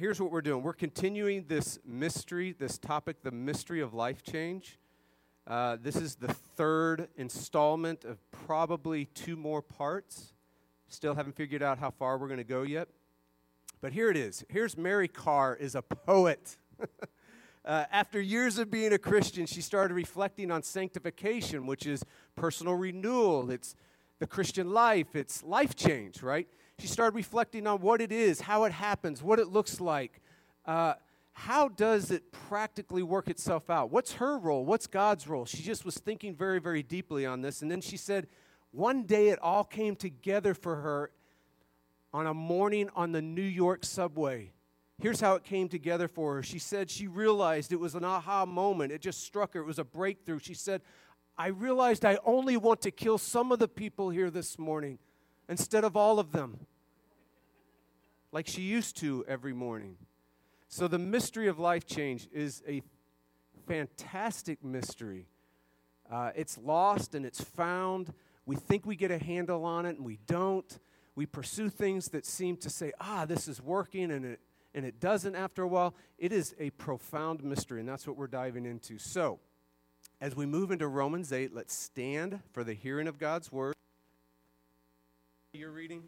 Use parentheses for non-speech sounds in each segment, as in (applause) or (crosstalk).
here's what we're doing we're continuing this mystery, this topic, the mystery of life change. Uh, this is the third installment of probably two more parts. Still haven't figured out how far we're going to go yet. But here it is. Here's Mary Karr is a poet. (laughs) uh, after years of being a Christian, she started reflecting on sanctification, which is personal renewal. It's the Christian life. It's life change, right? She started reflecting on what it is, how it happens, what it looks like. Uh, how does it practically work itself out? What's her role? What's God's role? She just was thinking very, very deeply on this. And then she said, one day it all came together for her on a morning on the New York subway. Here's how it came together for her. She said she realized it was an aha moment. It just struck her. It was a breakthrough. She said, I realized I only want to kill some of the people here this morning instead of all of them, like she used to every morning. So, the mystery of life change is a fantastic mystery. Uh, it's lost and it's found. We think we get a handle on it and we don't. We pursue things that seem to say, ah, this is working, and it, and it doesn't after a while. It is a profound mystery, and that's what we're diving into. So, as we move into Romans 8, let's stand for the hearing of God's word. You're reading?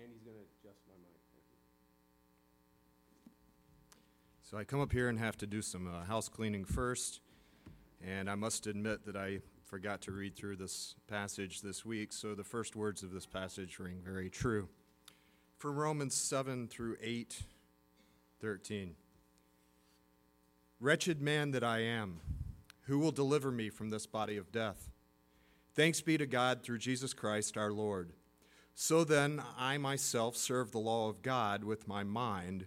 Andy's going to adjust my mic. So I come up here and have to do some uh, house cleaning first, and I must admit that I forgot to read through this passage this week, so the first words of this passage ring very true. From Romans 7 through 8, 13. Wretched man that I am, who will deliver me from this body of death? Thanks be to God through Jesus Christ our Lord. So then, I myself serve the law of God with my mind,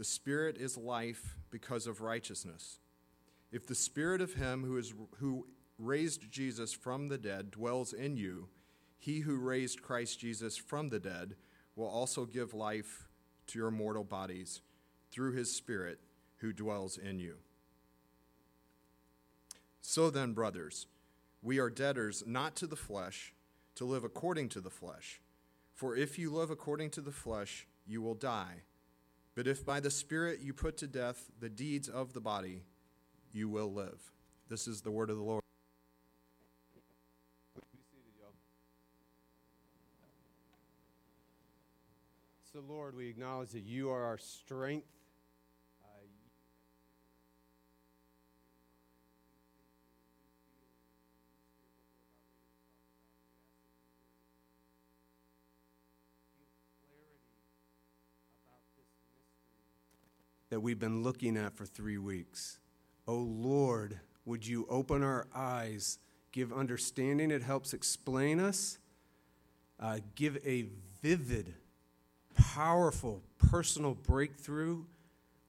the Spirit is life because of righteousness. If the Spirit of him who, is, who raised Jesus from the dead dwells in you, he who raised Christ Jesus from the dead will also give life to your mortal bodies through his Spirit who dwells in you. So then, brothers, we are debtors not to the flesh, to live according to the flesh. For if you live according to the flesh, you will die. But if by the Spirit you put to death the deeds of the body, you will live. This is the word of the Lord. So, Lord, we acknowledge that you are our strength that we've been looking at for three weeks. Oh Lord, would you open our eyes, give understanding, it helps explain us, uh, give a vivid, powerful, personal breakthrough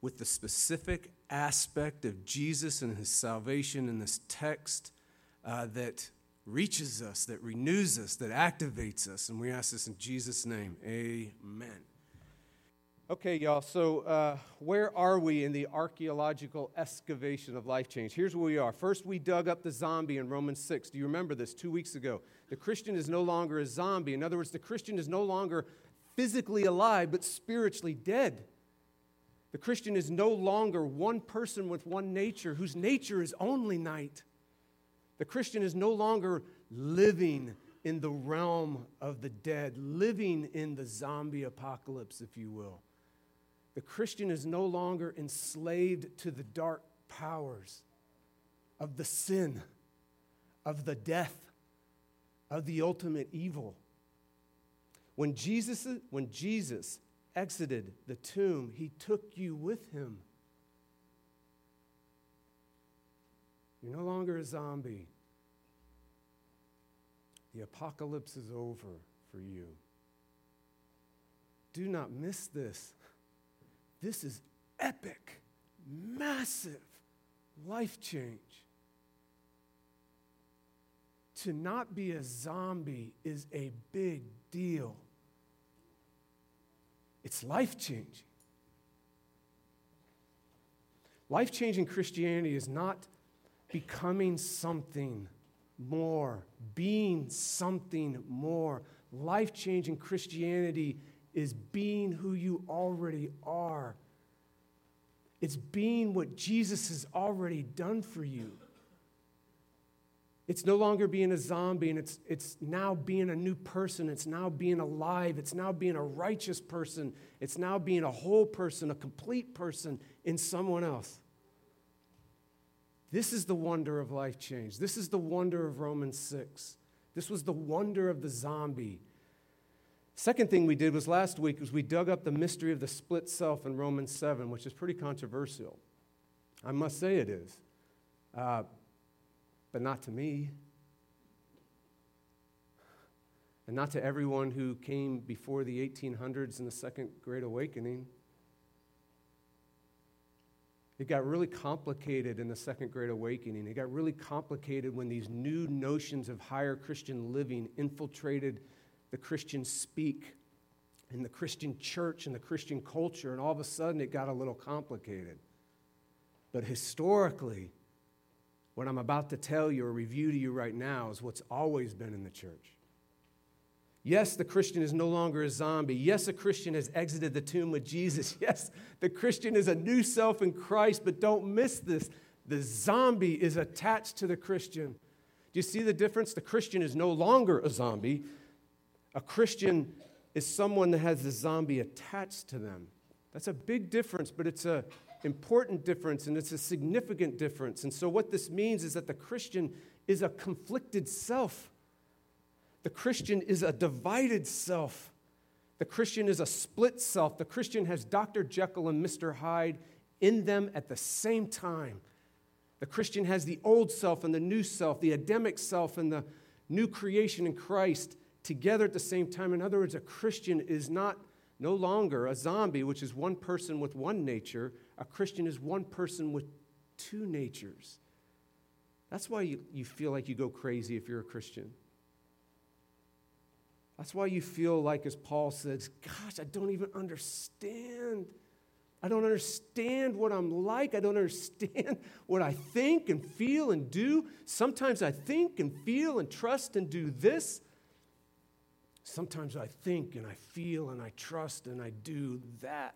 with the specific aspect of Jesus and his salvation in this text uh, that reaches us, that renews us, that activates us. And we ask this in Jesus' name. Amen. Okay, y'all, so uh, where are we in the archaeological excavation of life change? Here's where we are. First, we dug up the zombie in Romans 6. Do you remember this two weeks ago? The Christian is no longer a zombie. In other words, the Christian is no longer physically alive, but spiritually dead. The Christian is no longer one person with one nature whose nature is only night. The Christian is no longer living in the realm of the dead, living in the zombie apocalypse, if you will. The Christian is no longer enslaved to the dark powers of the sin, of the death, of the ultimate evil. When Jesus, when Jesus exited the tomb, he took you with him. You're no longer a zombie. The apocalypse is over for you. Do not miss this. This is epic, massive life change. To not be a zombie is a big deal. It's life changing. Life changing Christianity is not becoming something more, being something more. Life changing Christianity is being who you already are. It's being what Jesus has already done for you. It's no longer being a zombie, and it's, it's now being a new person. It's now being alive. It's now being a righteous person. It's now being a whole person, a complete person in someone else. This is the wonder of life change. This is the wonder of Romans 6. This was the wonder of the zombie. Second thing we did was last week was we dug up the mystery of the split self in Romans 7, which is pretty controversial. I must say it is. Uh, but not to me. And not to everyone who came before the 1800s and the Second Great Awakening. It got really complicated in the Second Great Awakening. It got really complicated when these new notions of higher Christian living infiltrated the Christian speak and the Christian church and the Christian culture, and all of a sudden it got a little complicated. But historically, what I'm about to tell you or review to you right now is what's always been in the church. Yes, the Christian is no longer a zombie. Yes, a Christian has exited the tomb with Jesus. (laughs) Yes, the Christian is a new self in Christ, but don't miss this. The zombie is attached to the Christian. Do you see the difference? The Christian is no longer a zombie. A Christian is someone that has the zombie attached to them. That's a big difference, but it's an important difference and it's a significant difference. And so, what this means is that the Christian is a conflicted self. The Christian is a divided self. The Christian is a split self. The Christian has Dr. Jekyll and Mr. Hyde in them at the same time. The Christian has the old self and the new self, the Adamic self and the new creation in Christ together at the same time. In other words, a Christian is not no longer a zombie, which is one person with one nature, a Christian is one person with two natures. That's why you, you feel like you go crazy if you're a Christian. That's why you feel like, as Paul says, gosh, I don't even understand. I don't understand what I'm like. I don't understand (laughs) what I think and feel and do. Sometimes I think and feel and trust and do this. Sometimes I think and I feel and I trust and I do that.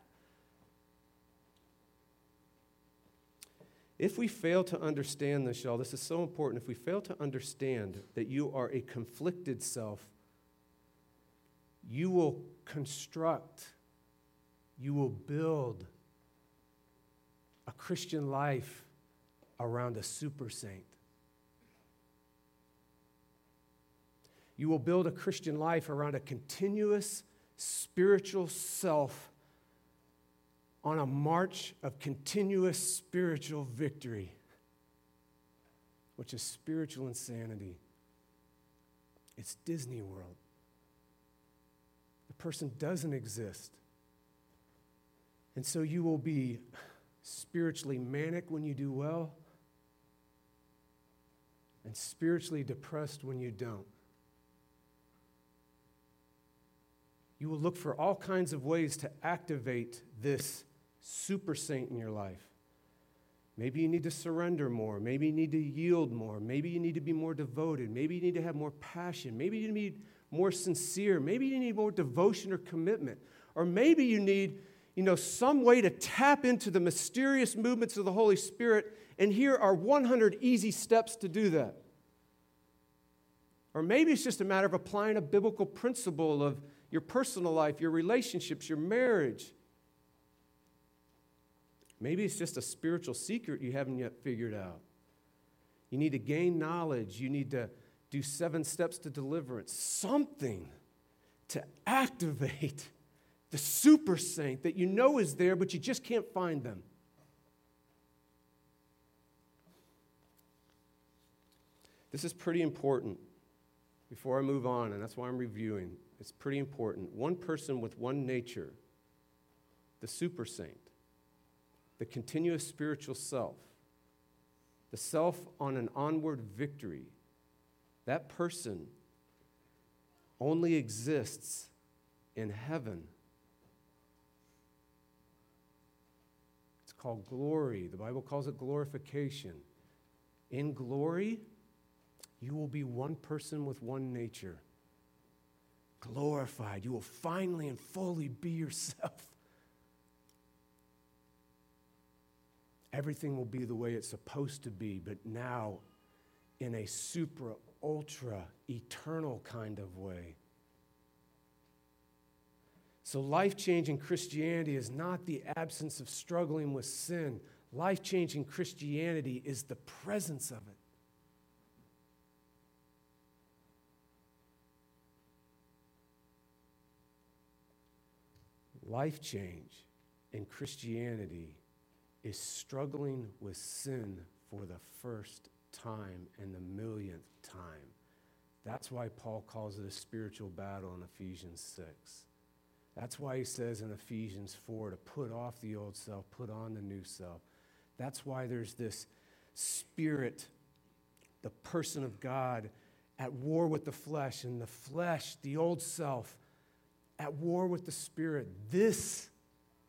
If we fail to understand this, y'all, this is so important. If we fail to understand that you are a conflicted self, you will construct, you will build a Christian life around a super saint. You will build a Christian life around a continuous spiritual self on a march of continuous spiritual victory, which is spiritual insanity. It's Disney World. The person doesn't exist. And so you will be spiritually manic when you do well, and spiritually depressed when you don't. You will look for all kinds of ways to activate this super saint in your life. Maybe you need to surrender more. Maybe you need to yield more. Maybe you need to be more devoted. Maybe you need to have more passion. Maybe you need more sincere. Maybe you need more devotion or commitment. Or maybe you need, you know, some way to tap into the mysterious movements of the Holy Spirit. And here are 100 easy steps to do that. Or maybe it's just a matter of applying a biblical principle of your personal life, your relationships, your marriage. Maybe it's just a spiritual secret you haven't yet figured out. You need to gain knowledge. You need to do seven steps to deliverance. Something to activate the super saint that you know is there, but you just can't find them. This is pretty important before I move on, and that's why I'm reviewing. It's pretty important. One person with one nature, the super saint, the continuous spiritual self, the self on an onward victory, that person only exists in heaven. It's called glory. The Bible calls it glorification. In glory, you will be one person with one nature. Glorified. You will finally and fully be yourself. (laughs) Everything will be the way it's supposed to be, but now in a supra, ultra, eternal kind of way. So, life changing Christianity is not the absence of struggling with sin. Life changing Christianity is the presence of it. Life change in Christianity is struggling with sin for the first time and the millionth time. That's why Paul calls it a spiritual battle in Ephesians 6. That's why he says in Ephesians 4 to put off the old self, put on the new self. That's why there's this spirit, the person of God, at war with the flesh, and the flesh, the old self, at war with the spirit. This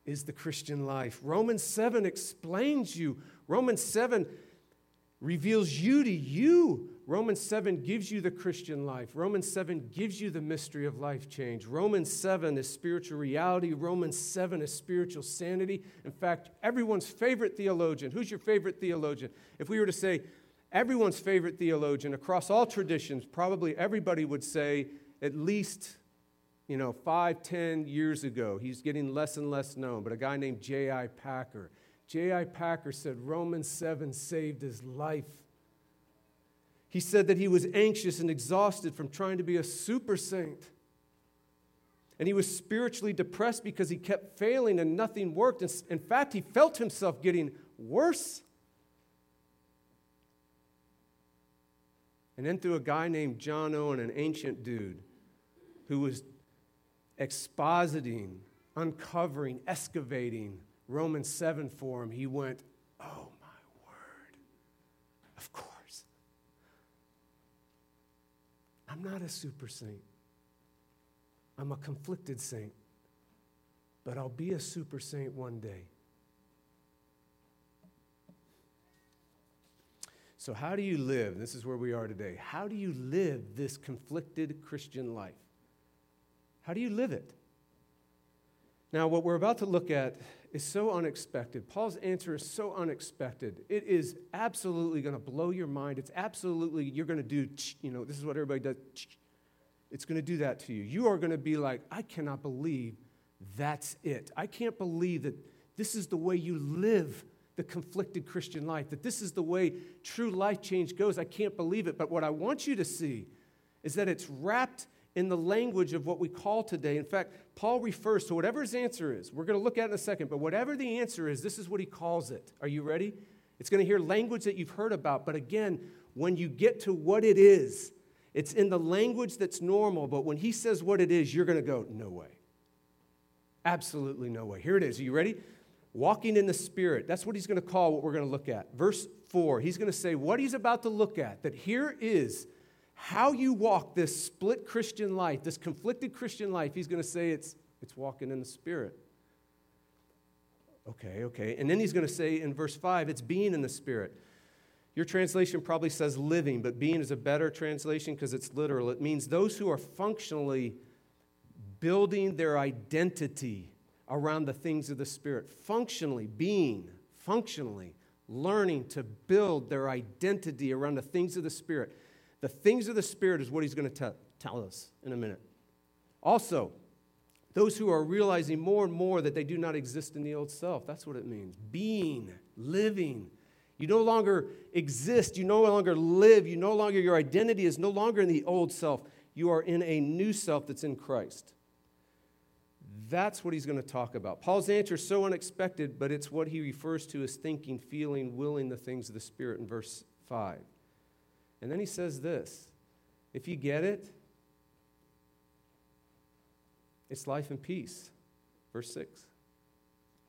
is the Christian life. Romans 7 explains you. Romans 7 reveals you to you. Romans 7 gives you the Christian life. Romans 7 gives you the mystery of life change. Romans 7 is spiritual reality. Romans 7 is spiritual sanity. In fact, everyone's favorite theologian, who's your favorite theologian? If we were to say everyone's favorite theologian across all traditions, probably everybody would say at least you know, five, ten years ago. He's getting less and less known, but a guy named J.I. Packer. J.I. Packer said Romans 7 saved his life. He said that he was anxious and exhausted from trying to be a super saint. And he was spiritually depressed because he kept failing and nothing worked. In fact, he felt himself getting worse. And then through a guy named John Owen, an ancient dude who was expositing, uncovering, excavating Romans 7 for him, he went, Oh my word, of course. I'm not a super saint, I'm a conflicted saint, but I'll be a super saint one day. So, how do you live? This is where we are today. How do you live this conflicted Christian life? How do you live it? Now, what we're about to look at is so unexpected. Paul's answer is so unexpected. It is absolutely going to blow your mind. It's absolutely, you're going to do, you know, this is what everybody does. It's going to do that to you. You are going to be like, I cannot believe that's it. I can't believe that this is the way you live the conflicted Christian life, that this is the way true life change goes. I can't believe it. But what I want you to see is that it's wrapped in the language of what we call today. In fact, Paul refers to whatever his answer is. We're going to look at it in a second, but whatever the answer is, this is what he calls it. Are you ready? It's going to hear language that you've heard about, but again, when you get to what it is, it's in the language that's normal, but when he says what it is, you're going to go, no way. Absolutely no way. Here it is. Are you ready? Walking in the Spirit. That's what he's going to call what we're going to look at. Verse 4, he's going to say what he's about to look at, that here is how you walk this split Christian life, this conflicted Christian life, he's going to say it's, it's walking in the Spirit. Okay, okay. And then he's going to say in verse 5, it's being in the Spirit. Your translation probably says living, but being is a better translation because it's literal. It means those who are functionally building their identity around the things of the Spirit. Functionally, being, functionally, learning to build their identity around the things of the Spirit. The things of the Spirit is what he's going to tell, tell us in a minute. Also, those who are realizing more and more that they do not exist in the old self. That's what it means. Being, living. You no longer exist. You no longer live. You no longer, your identity is no longer in the old self. You are in a new self that's in Christ. That's what he's going to talk about. Paul's answer is so unexpected, but it's what he refers to as thinking, feeling, willing the things of the Spirit in verse 5. And then he says this if you get it, it's life and peace. Verse 6.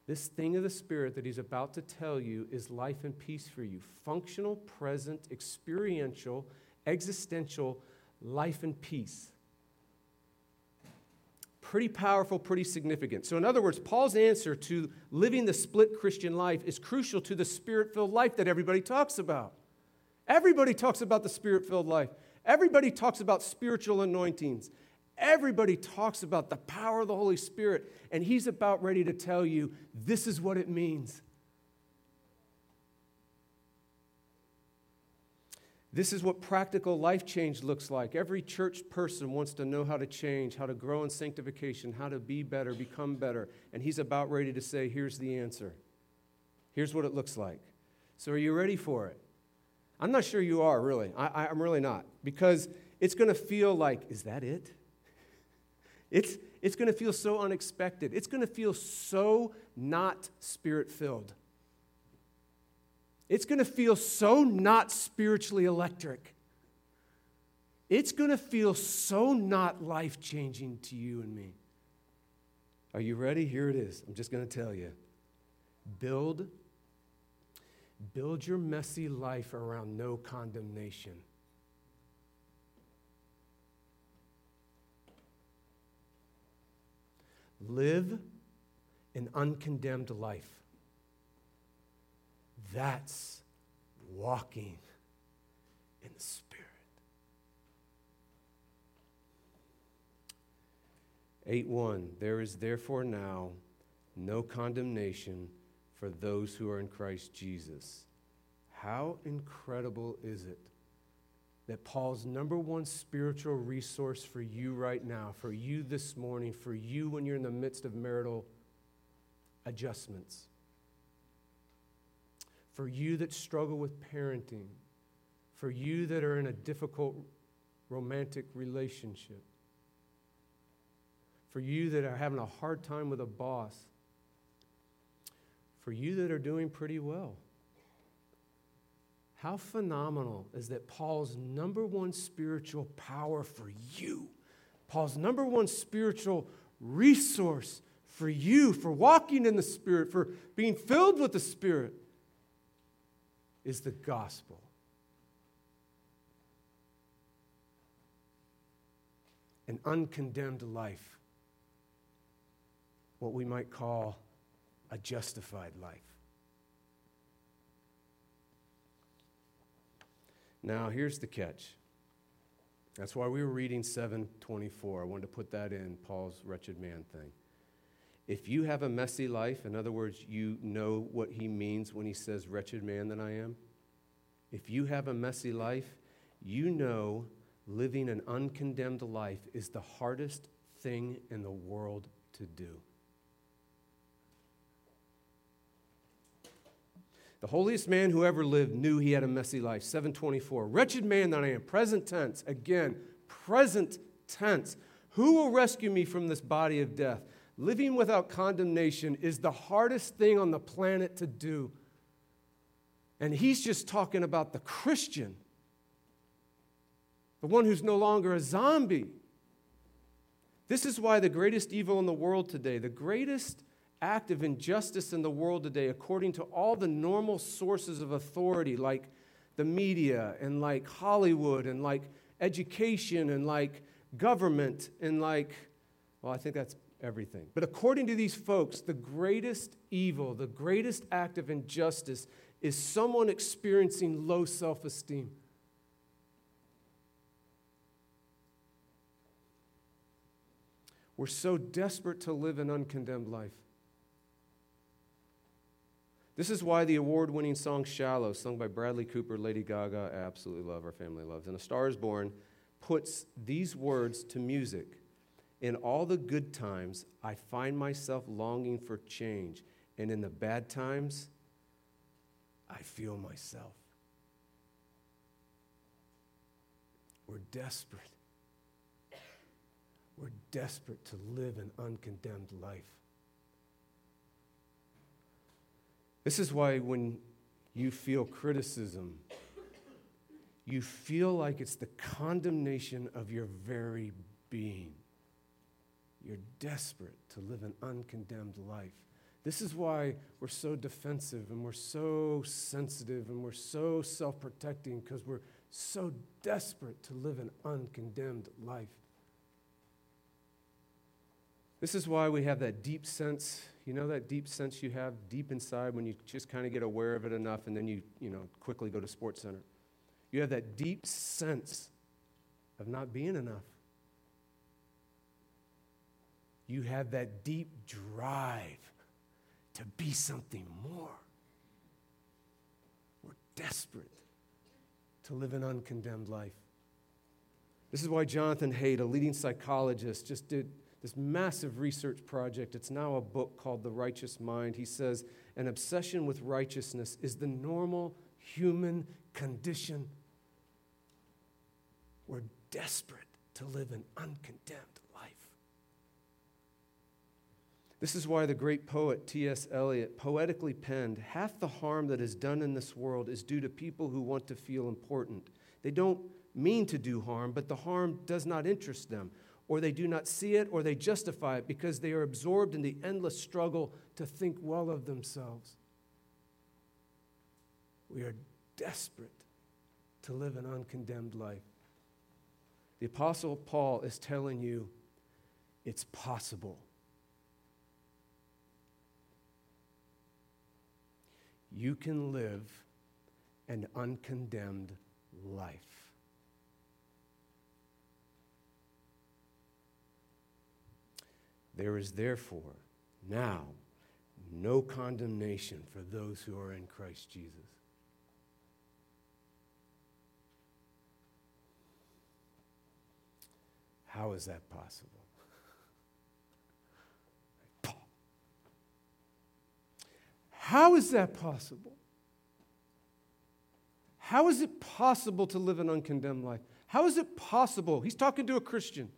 This thing of the Spirit that he's about to tell you is life and peace for you. Functional, present, experiential, existential life and peace. Pretty powerful, pretty significant. So, in other words, Paul's answer to living the split Christian life is crucial to the spirit filled life that everybody talks about. Everybody talks about the spirit filled life, everybody talks about spiritual anointings. Everybody talks about the power of the Holy Spirit, and he's about ready to tell you this is what it means. This is what practical life change looks like. Every church person wants to know how to change, how to grow in sanctification, how to be better, become better. And he's about ready to say, here's the answer. Here's what it looks like. So, are you ready for it? I'm not sure you are, really. I, am really not. Because it's going to feel like, is that it? It's, it's going to feel so unexpected. It's going to feel so not spirit filled. It's going to feel so not spiritually electric. It's going to feel so not life changing to you and me. Are you ready? Here it is. I'm just going to tell you. Build build your messy life around no condemnation. Live an uncondemned life. That's walking in the Spirit. 8 1 There is therefore now no condemnation for those who are in Christ Jesus. How incredible is it that Paul's number one spiritual resource for you right now, for you this morning, for you when you're in the midst of marital adjustments, for you that struggle with parenting, for you that are in a difficult romantic relationship, for you that are having a hard time with a boss, for you that are doing pretty well. How phenomenal is that Paul's number one spiritual power for you, Paul's number one spiritual resource for you, for walking in the Spirit, for being filled with the Spirit, is the gospel. An uncondemned life, what we might call a justified life. Now, here's the catch. That's why we were reading 724. I wanted to put that in Paul's wretched man thing. If you have a messy life, in other words, you know what he means when he says, wretched man that I am. If you have a messy life, you know living an uncondemned life is the hardest thing in the world to do. The holiest man who ever lived knew he had a messy life. 724. Wretched man that I am. Present tense. Again, present tense. Who will rescue me from this body of death? Living without condemnation is the hardest thing on the planet to do. And he's just talking about the Christian, the one who's no longer a zombie. This is why the greatest evil in the world today, the greatest act of injustice in the world today, according to all the normal sources of authority, like the media and like Hollywood and like education and like government and like, well, I think that's everything. But according to these folks, the greatest evil, the greatest act of injustice is someone experiencing low self esteem. We're so desperate to live an uncondemned life. This is why the award winning song Shallow, sung by Bradley Cooper, Lady Gaga, I absolutely love, our family loves, and A Star is Born, puts these words to music. In all the good times, I find myself longing for change, and in the bad times, I feel myself. We're desperate. We're desperate to live an uncondemned life. This is why when you feel criticism, you feel like it's the condemnation of your very being. You're desperate to live an uncondemned life. This is why we're so defensive and we're so sensitive and we're so self protecting because we're so desperate to live an uncondemned life. This is why we have that deep sense, you know, that deep sense you have deep inside when you just kind of get aware of it enough and then you, you know, quickly go to Sports Center. You have that deep sense of not being enough. You have that deep drive to be something more. We're desperate to live an uncondemned life. This is why Jonathan Haidt, a leading psychologist, just did this massive research project. It's now a book called The Righteous Mind. He says, An obsession with righteousness is the normal human condition. We're desperate to live an uncondemned life. This is why the great poet T.S. Eliot poetically penned Half the harm that is done in this world is due to people who want to feel important. They don't mean to do harm, but the harm does not interest them or they do not see it, or they justify it because they are absorbed in the endless struggle to think well of themselves. We are desperate to live an uncondemned life. The Apostle Paul is telling you it's possible. You can live an uncondemned life. There is therefore now no condemnation for those who are in Christ Jesus. How is that possible? How is that possible? How is it possible to live an uncondemned life? How is it possible? He's talking to a Christian.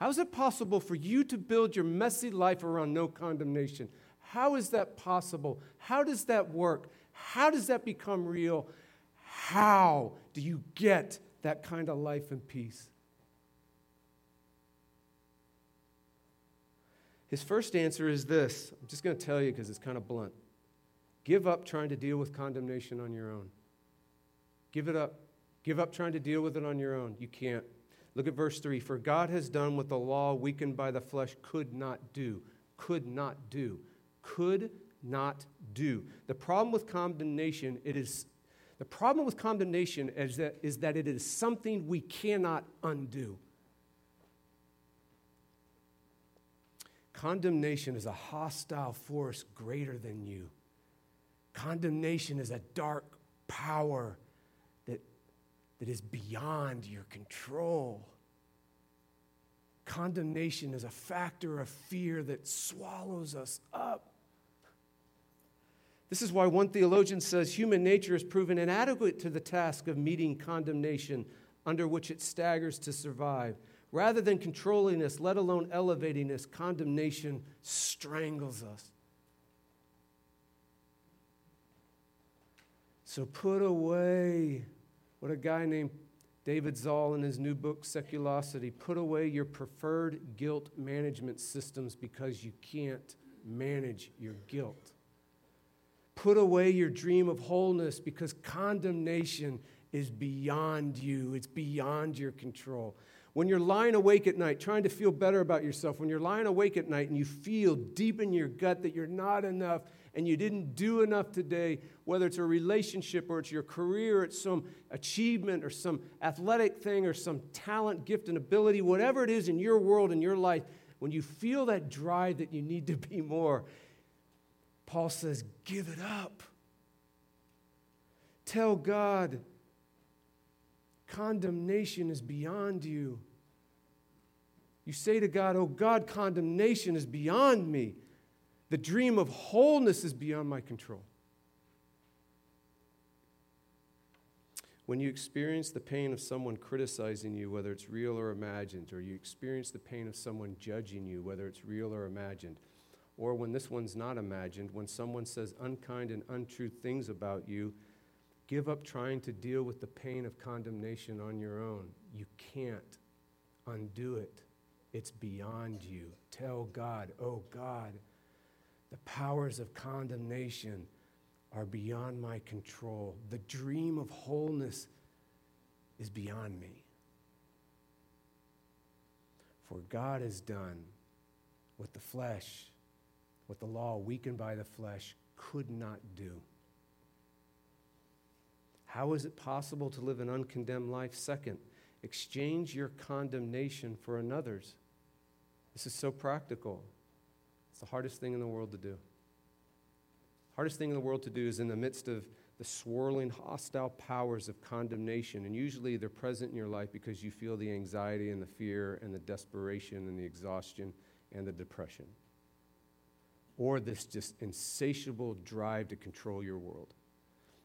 How is it possible for you to build your messy life around no condemnation? How is that possible? How does that work? How does that become real? How do you get that kind of life and peace? His first answer is this I'm just going to tell you because it's kind of blunt. Give up trying to deal with condemnation on your own. Give it up. Give up trying to deal with it on your own. You can't. Look at verse 3 For God has done what the law, weakened by the flesh, could not do. Could not do. Could not do. The problem with condemnation, it is the problem with condemnation is that, is that it is something we cannot undo. Condemnation is a hostile force greater than you. Condemnation is a dark power that is beyond your control. Condemnation is a factor of fear that swallows us up. This is why one theologian says human nature is proven inadequate to the task of meeting condemnation under which it staggers to survive. Rather than controlling us, let alone elevating us, condemnation strangles us. So put away what a guy named David Zahl in his new book, Seculosity, put away your preferred guilt management systems because you can't manage your guilt. Put away your dream of wholeness because condemnation is beyond you, it's beyond your control. When you're lying awake at night trying to feel better about yourself, when you're lying awake at night and you feel deep in your gut that you're not enough and you didn't do enough today, whether it's a relationship or it's your career, it's some achievement or some athletic thing or some talent, gift, and ability, whatever it is in your world, in your life, when you feel that drive that you need to be more, Paul says, give it up. Tell God, condemnation is beyond you. You say to God, Oh God, condemnation is beyond me. The dream of wholeness is beyond my control. When you experience the pain of someone criticizing you, whether it's real or imagined, or you experience the pain of someone judging you, whether it's real or imagined, or when this one's not imagined, when someone says unkind and untrue things about you, give up trying to deal with the pain of condemnation on your own. You can't undo it, it's beyond you. Tell God, oh God, the powers of condemnation are beyond my control. The dream of wholeness is beyond me. For God has done what the flesh, what the law weakened by the flesh could not do. How is it possible to live an uncondemned life? Second, exchange your condemnation for another's. This is so practical. It's the hardest thing in the world to do. Hardest thing in the world to do is in the midst of the swirling, hostile powers of condemnation. And usually they're present in your life because you feel the anxiety and the fear and the desperation and the exhaustion and the depression. Or this just insatiable drive to control your world.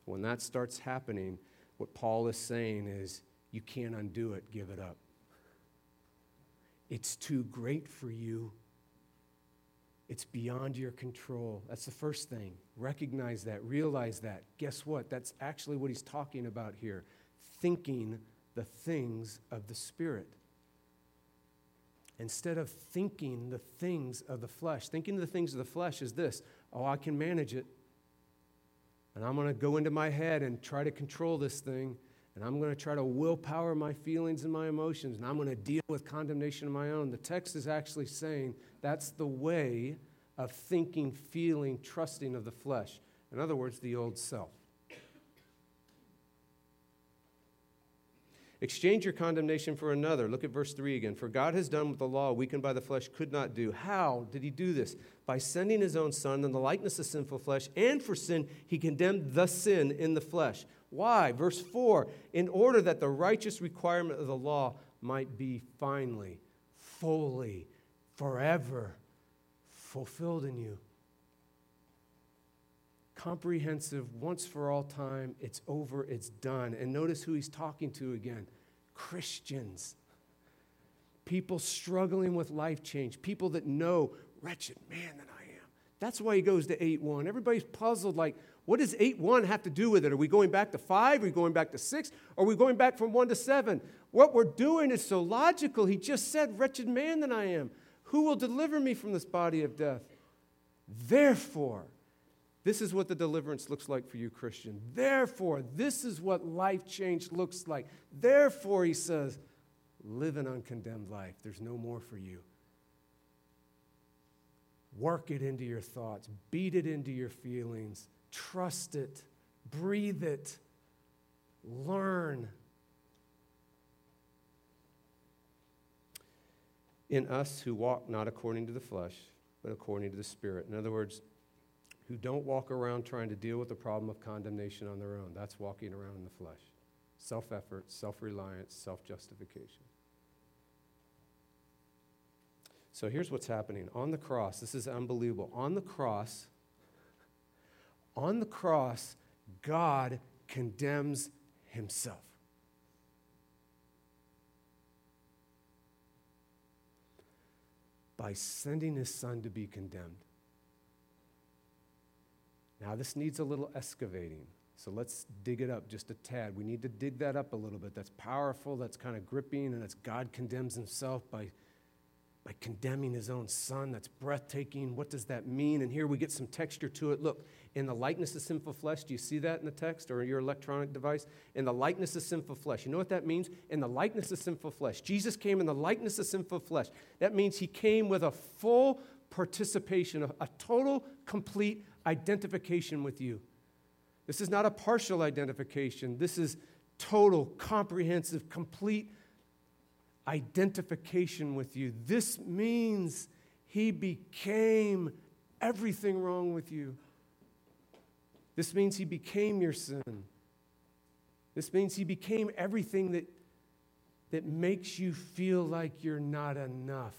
When that starts happening, what Paul is saying is, you can't undo it, give it up. It's too great for you. It's beyond your control. That's the first thing. Recognize that, realize that. Guess what? That's actually what he's talking about here thinking the things of the Spirit. Instead of thinking the things of the flesh, thinking the things of the flesh is this oh, I can manage it. And I'm going to go into my head and try to control this thing. And I'm going to try to willpower my feelings and my emotions. And I'm going to deal with condemnation of my own. The text is actually saying that's the way of thinking, feeling, trusting of the flesh. In other words, the old self. Exchange your condemnation for another. Look at verse 3 again. For God has done what the law, weakened by the flesh, could not do. How did he do this? By sending his own Son in the likeness of sinful flesh, and for sin, he condemned the sin in the flesh. Why? Verse 4 In order that the righteous requirement of the law might be finally, fully, forever fulfilled in you. Comprehensive, once for all time, it's over, it's done. And notice who he's talking to again Christians. People struggling with life change, people that know, wretched man that I am. That's why he goes to 8 1. Everybody's puzzled, like, what does 8 1 have to do with it? Are we going back to 5? Are we going back to 6? Are we going back from 1 to 7? What we're doing is so logical. He just said, Wretched man that I am. Who will deliver me from this body of death? Therefore, this is what the deliverance looks like for you, Christian. Therefore, this is what life change looks like. Therefore, he says, live an uncondemned life. There's no more for you. Work it into your thoughts, beat it into your feelings, trust it, breathe it, learn. In us who walk not according to the flesh, but according to the Spirit. In other words, who don't walk around trying to deal with the problem of condemnation on their own. That's walking around in the flesh. Self effort, self reliance, self justification. So here's what's happening. On the cross, this is unbelievable. On the cross, on the cross, God condemns himself. By sending his son to be condemned. Now, this needs a little excavating. So let's dig it up just a tad. We need to dig that up a little bit. That's powerful, that's kind of gripping, and it's God condemns himself by by condemning his own son. That's breathtaking. What does that mean? And here we get some texture to it. Look, in the likeness of sinful flesh, do you see that in the text or your electronic device? In the likeness of sinful flesh. You know what that means? In the likeness of sinful flesh. Jesus came in the likeness of sinful flesh. That means he came with a full participation, a, a total, complete identification with you. This is not a partial identification. This is total, comprehensive, complete identification with you. This means he became everything wrong with you. This means he became your sin. This means he became everything that, that makes you feel like you're not enough,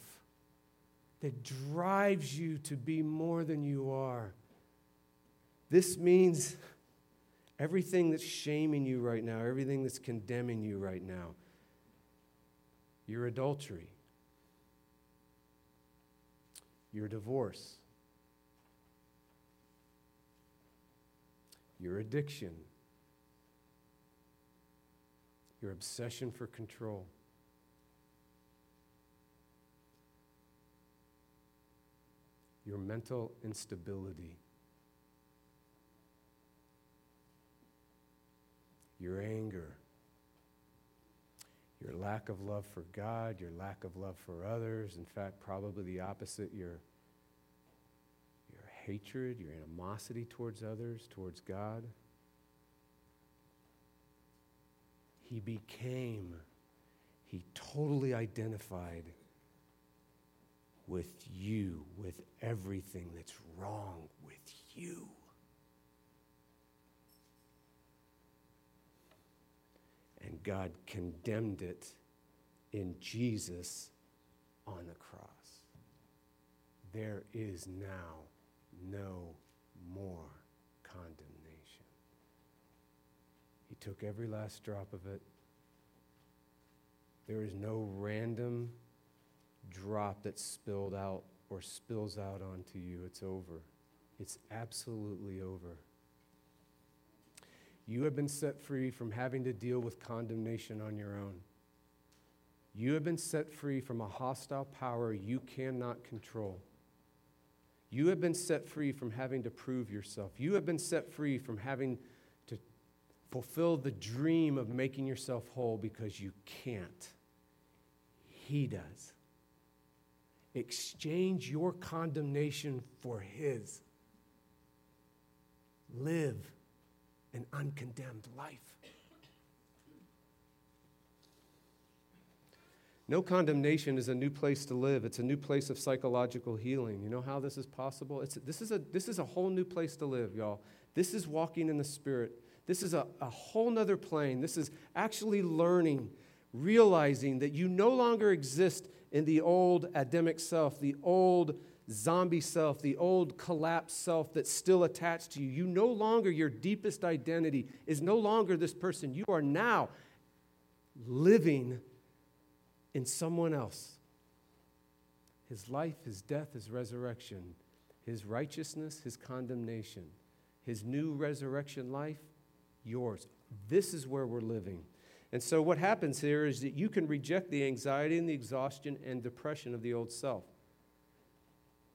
that drives you to be more than you are. This means everything that's shaming you right now, everything that's condemning you right now your adultery, your divorce, your addiction, your obsession for control. Your mental instability, your anger, your lack of love for God, your lack of love for others. In fact, probably the opposite your, your hatred, your animosity towards others, towards God. He became, he totally identified with you, with everything that's wrong with you. And God condemned it in Jesus on the cross. There is now no more condemnation. He took every last drop of it. There is no random drop that spilled out or spills out onto you. It's over. It's absolutely over. You have been set free from having to deal with condemnation on your own. You have been set free from a hostile power you cannot control. You have been set free from having to prove yourself. You have been set free from having to fulfill the dream of making yourself whole because you can't. He does. Exchange your condemnation for His. Live an uncondemned life. No condemnation is a new place to live. It's a new place of psychological healing. You know how this is possible? It's, this, is a, this is a whole new place to live, y'all. This is walking in the Spirit. This is a, a whole nother plane. This is actually learning, realizing that you no longer exist in the old Adamic self, the old zombie self, the old collapsed self that's still attached to you. You no longer, your deepest identity is no longer this person. You are now living in someone else. His life, his death, his resurrection, his righteousness, his condemnation, his new resurrection life, yours. This is where we're living. And so, what happens here is that you can reject the anxiety and the exhaustion and depression of the old self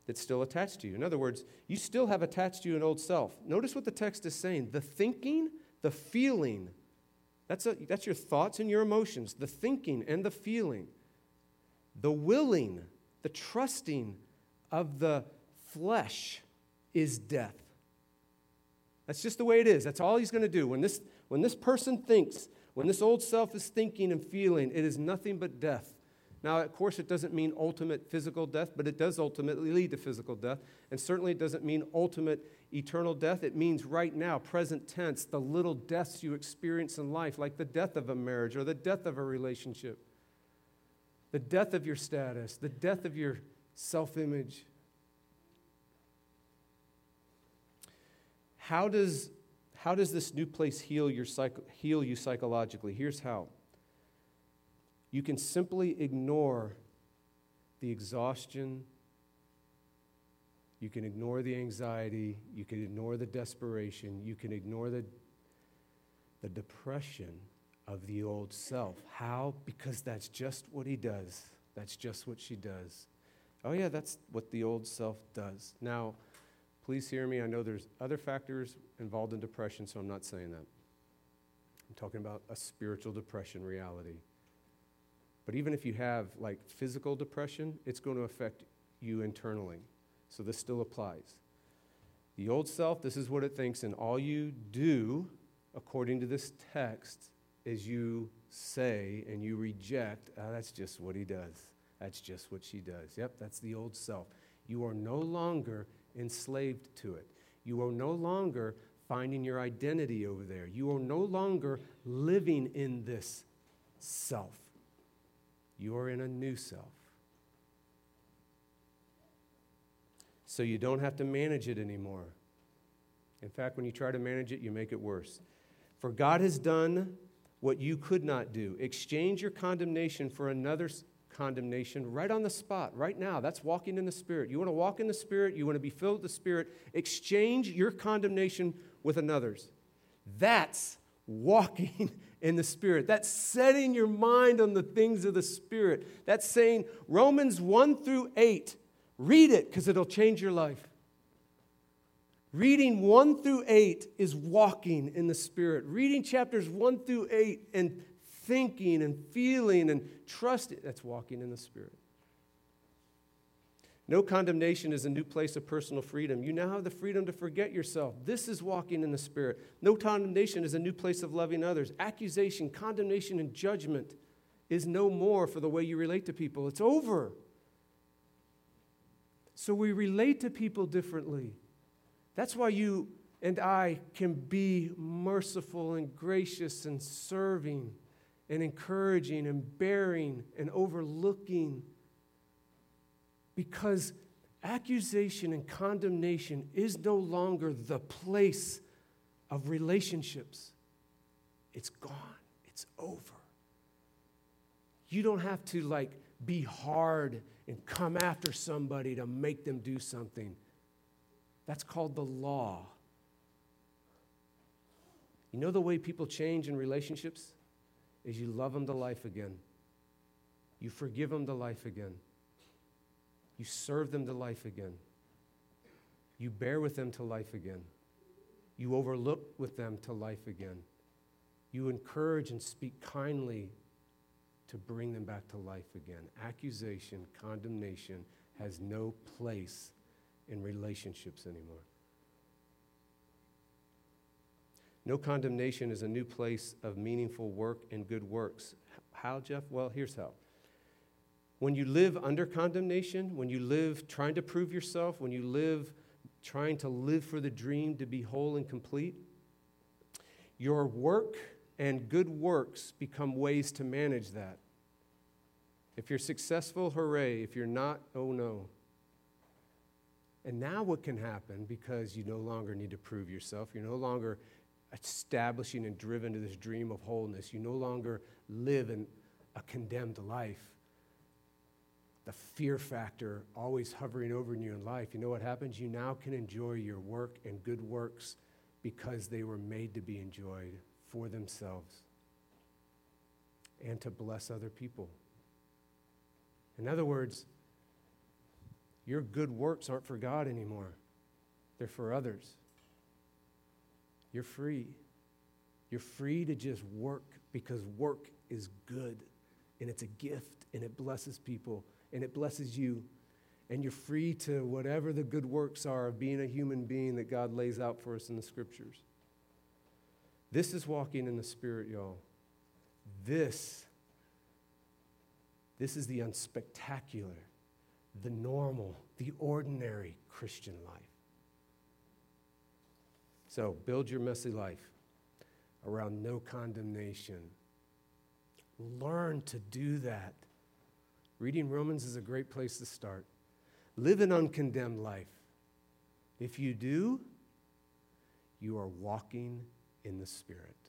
that's still attached to you. In other words, you still have attached to you an old self. Notice what the text is saying the thinking, the feeling, that's, a, that's your thoughts and your emotions, the thinking and the feeling, the willing, the trusting of the flesh is death. That's just the way it is. That's all he's going to do. When this, when this person thinks, when this old self is thinking and feeling, it is nothing but death. Now, of course, it doesn't mean ultimate physical death, but it does ultimately lead to physical death. And certainly it doesn't mean ultimate eternal death. It means right now, present tense, the little deaths you experience in life, like the death of a marriage or the death of a relationship, the death of your status, the death of your self image. How does, how does this new place heal, your psych- heal you psychologically? Here's how you can simply ignore the exhaustion. You can ignore the anxiety. You can ignore the desperation. You can ignore the, the depression of the old self. How? Because that's just what he does. That's just what she does. Oh, yeah, that's what the old self does. Now, please hear me. I know there's other factors involved in depression, so I'm not saying that. I'm talking about a spiritual depression reality. But even if you have like physical depression, it's going to affect you internally. So this still applies. The old self, this is what it thinks, and all you do, according to this text, is you say and you reject, oh, that's just what he does. That's just what she does. Yep, that's the old self. You are no longer enslaved to it. You are no longer finding your identity over there. You are no longer living in this self. You are in a new self. So you don't have to manage it anymore. In fact, when you try to manage it, you make it worse. For God has done what you could not do. Exchange your condemnation for another's condemnation right on the spot, right now. That's walking in the Spirit. You want to walk in the Spirit, you want to be filled with the Spirit, exchange your condemnation with another's. That's walking (laughs) in the Spirit. That's setting your mind on the things of the Spirit. That's saying Romans 1 through 8. Read it because it'll change your life. Reading 1 through 8 is walking in the Spirit. Reading chapters 1 through 8 and thinking and feeling and trusting, that's walking in the Spirit. No condemnation is a new place of personal freedom. You now have the freedom to forget yourself. This is walking in the Spirit. No condemnation is a new place of loving others. Accusation, condemnation, and judgment is no more for the way you relate to people. It's over. So we relate to people differently. That's why you and I can be merciful and gracious and serving and encouraging and bearing and overlooking. Because accusation and condemnation is no longer the place of relationships. It's gone, it's over. You don't have to like be hard and come after somebody to make them do something. That's called the law. You know the way people change in relationships? Is you love them to life again. You forgive them to life again. You serve them to life again. You bear with them to life again. You overlook with them to life again. You encourage and speak kindly to bring them back to life again. Accusation, condemnation has no place in relationships anymore. No condemnation is a new place of meaningful work and good works. How, Jeff? Well, here's how. When you live under condemnation, when you live trying to prove yourself, when you live trying to live for the dream to be whole and complete, your work and good works become ways to manage that. If you're successful, hooray. If you're not, oh no. And now, what can happen because you no longer need to prove yourself, you're no longer establishing and driven to this dream of wholeness, you no longer live in a condemned life. The fear factor always hovering over you in life. You know what happens? You now can enjoy your work and good works because they were made to be enjoyed for themselves and to bless other people. In other words, your good works aren't for God anymore, they're for others. You're free. You're free to just work because work is good and it's a gift and it blesses people and it blesses you. And you're free to whatever the good works are of being a human being that God lays out for us in the scriptures. This is walking in the Spirit, y'all. This, this is the unspectacular the normal, the ordinary Christian life. So, build your messy life around no condemnation. Learn to do that. Reading Romans is a great place to start. Live an uncondemned life. If you do, you are walking in the Spirit.